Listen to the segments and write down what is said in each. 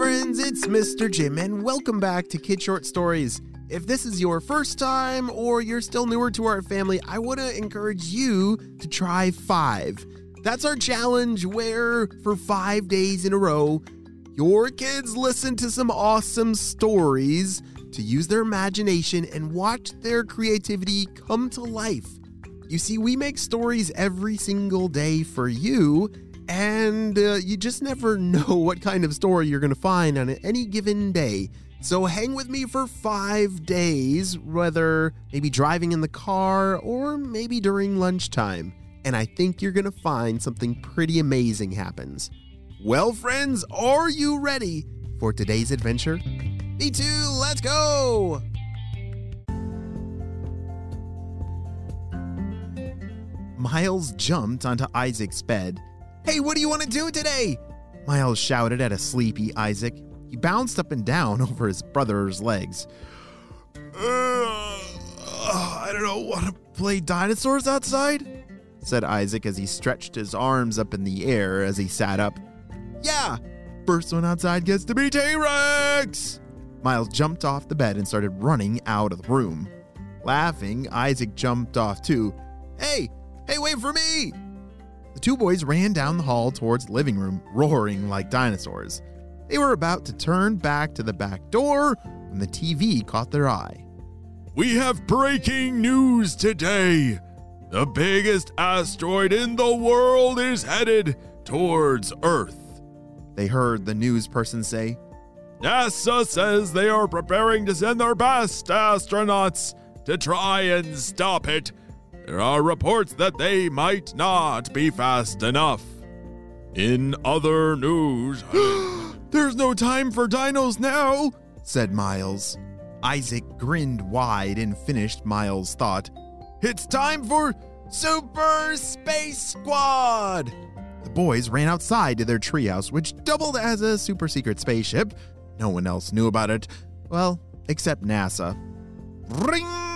friends, it's Mr. Jim, and welcome back to Kid Short Stories. If this is your first time or you're still newer to our family, I want to encourage you to try five. That's our challenge where, for five days in a row, your kids listen to some awesome stories to use their imagination and watch their creativity come to life. You see, we make stories every single day for you, and uh, you just never know what kind of story you're going to find on any given day. So hang with me for five days, whether maybe driving in the car or maybe during lunchtime. And I think you're going to find something pretty amazing happens. Well, friends, are you ready for today's adventure? Me too, let's go! Miles jumped onto Isaac's bed. Hey, what do you want to do today? Miles shouted at a sleepy Isaac. He bounced up and down over his brother's legs. Uh, I don't know, want to play dinosaurs outside? said Isaac as he stretched his arms up in the air as he sat up. Yeah, first one outside gets to be T Rex! Miles jumped off the bed and started running out of the room. Laughing, Isaac jumped off too. Hey, hey, wait for me! The two boys ran down the hall towards the living room, roaring like dinosaurs. They were about to turn back to the back door when the TV caught their eye. We have breaking news today! The biggest asteroid in the world is headed towards Earth. They heard the news person say. NASA says they are preparing to send their best astronauts to try and stop it. There are reports that they might not be fast enough. In other news, there's no time for dinos now, said Miles. Isaac grinned wide and finished Miles' thought. It's time for Super Space Squad! The boys ran outside to their treehouse, which doubled as a super secret spaceship. No one else knew about it. Well, except NASA. Ring!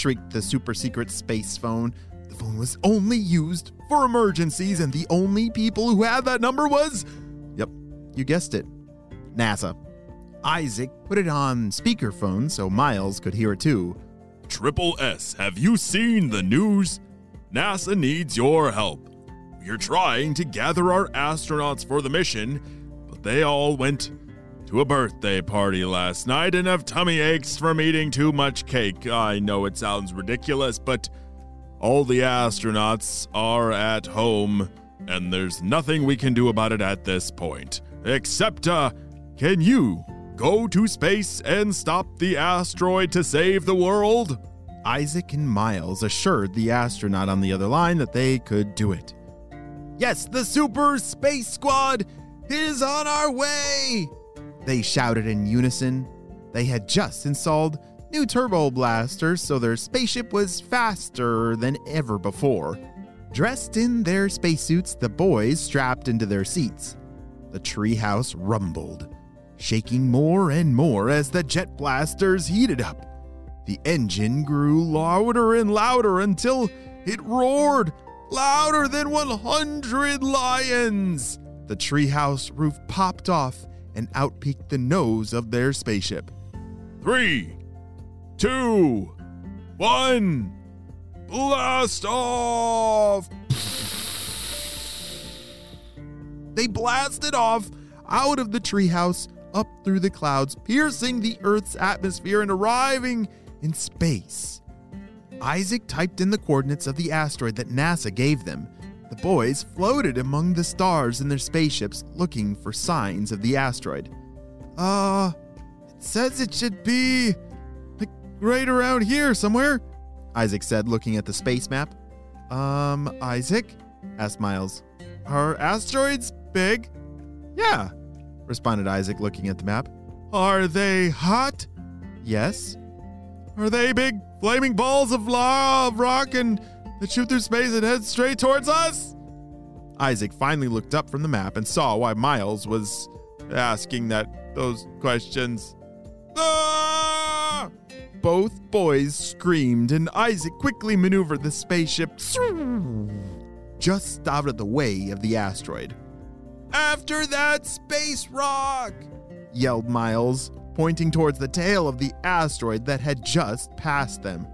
Shrieked the super secret space phone. The phone was only used for emergencies, and the only people who had that number was. Yep, you guessed it NASA. Isaac put it on speakerphone so Miles could hear it too. Triple S, have you seen the news? NASA needs your help. We're trying to gather our astronauts for the mission, but they all went to a birthday party last night and have tummy aches from eating too much cake. I know it sounds ridiculous, but all the astronauts are at home, and there's nothing we can do about it at this point. Except, uh, can you go to space and stop the asteroid to save the world? Isaac and Miles assured the astronaut on the other line that they could do it. Yes, the Super Space Squad is on our way! They shouted in unison. They had just installed new turbo blasters, so their spaceship was faster than ever before. Dressed in their spacesuits, the boys strapped into their seats. The treehouse rumbled shaking more and more as the jet blasters heated up. The engine grew louder and louder until it roared louder than 100 lions. The treehouse roof popped off and outpeaked the nose of their spaceship. Three, two, one, blast off! They blasted off out of the treehouse up through the clouds, piercing the Earth's atmosphere and arriving in space. Isaac typed in the coordinates of the asteroid that NASA gave them. The boys floated among the stars in their spaceships looking for signs of the asteroid. Uh, it says it should be like right around here somewhere, Isaac said, looking at the space map. Um, Isaac? asked Miles. Are asteroids big? Yeah, responded Isaac, looking at the map. Are they hot? Yes. Are they big flaming balls of lava, rock, and that shoot through space and head straight towards us? Isaac finally looked up from the map and saw why Miles was asking that those questions. Ah! Both boys screamed, and Isaac quickly maneuvered the spaceship just out of the way of the asteroid. After that space rock! yelled Miles, pointing towards the tail of the asteroid that had just passed them.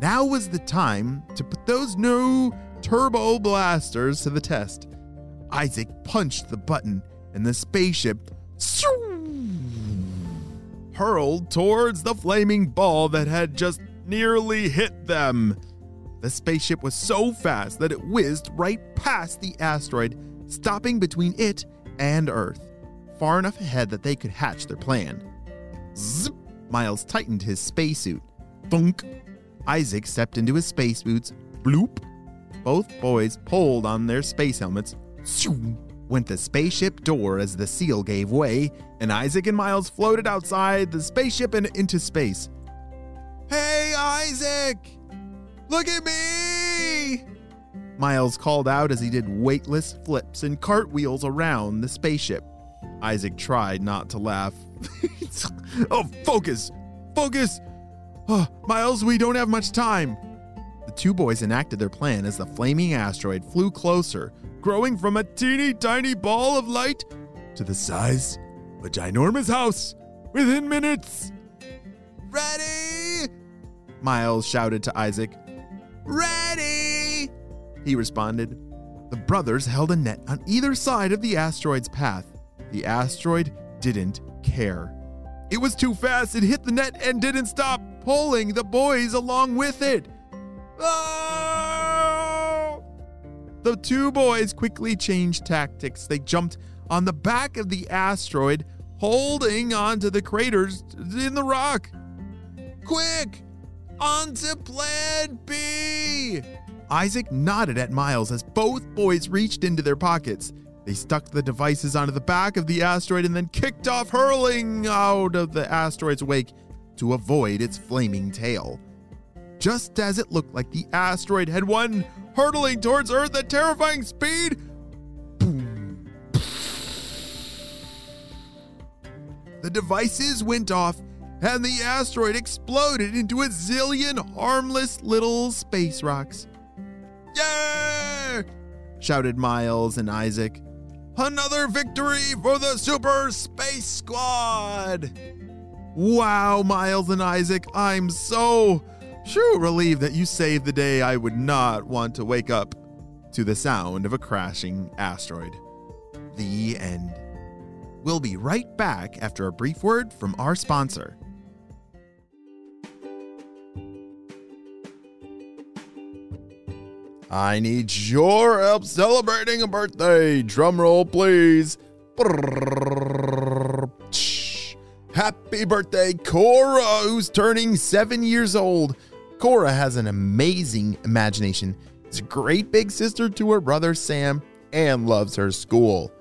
Now was the time to put those new turbo blasters to the test. Isaac punched the button, and the spaceship hurled towards the flaming ball that had just nearly hit them. The spaceship was so fast that it whizzed right past the asteroid, stopping between it and Earth, far enough ahead that they could hatch their plan. Zip! Miles tightened his spacesuit. Thunk! Isaac stepped into his space boots. Bloop! Both boys pulled on their space helmets. Shoo! Went the spaceship door as the seal gave way, and Isaac and Miles floated outside the spaceship and into space. Hey, Isaac! Look at me! Miles called out as he did weightless flips and cartwheels around the spaceship. Isaac tried not to laugh. oh, focus! Focus! Oh, Miles, we don't have much time. The two boys enacted their plan as the flaming asteroid flew closer, growing from a teeny tiny ball of light to the size of a ginormous house within minutes. Ready! Miles shouted to Isaac. Ready! He responded. The brothers held a net on either side of the asteroid's path. The asteroid didn't care. It was too fast, it hit the net and didn't stop, pulling the boys along with it. Oh! The two boys quickly changed tactics. They jumped on the back of the asteroid, holding onto the craters in the rock. Quick! Onto Plan B! Isaac nodded at Miles as both boys reached into their pockets. They stuck the devices onto the back of the asteroid and then kicked off, hurling out of the asteroid's wake to avoid its flaming tail. Just as it looked like the asteroid had won, hurtling towards Earth at terrifying speed, boom. The devices went off, and the asteroid exploded into a zillion harmless little space rocks. Yeah! shouted Miles and Isaac. Another victory for the Super Space Squad! Wow, Miles and Isaac, I'm so sure relieved that you saved the day I would not want to wake up to the sound of a crashing asteroid. The end. We'll be right back after a brief word from our sponsor. I need your help celebrating a birthday. Drum roll, please. Happy birthday, Cora, who's turning seven years old. Cora has an amazing imagination, is a great big sister to her brother Sam, and loves her school.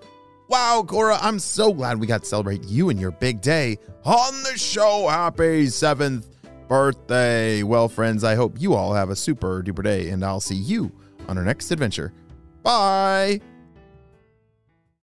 Wow, Cora, I'm so glad we got to celebrate you and your big day on the show. Happy seventh birthday. Well, friends, I hope you all have a super duper day, and I'll see you on our next adventure. Bye.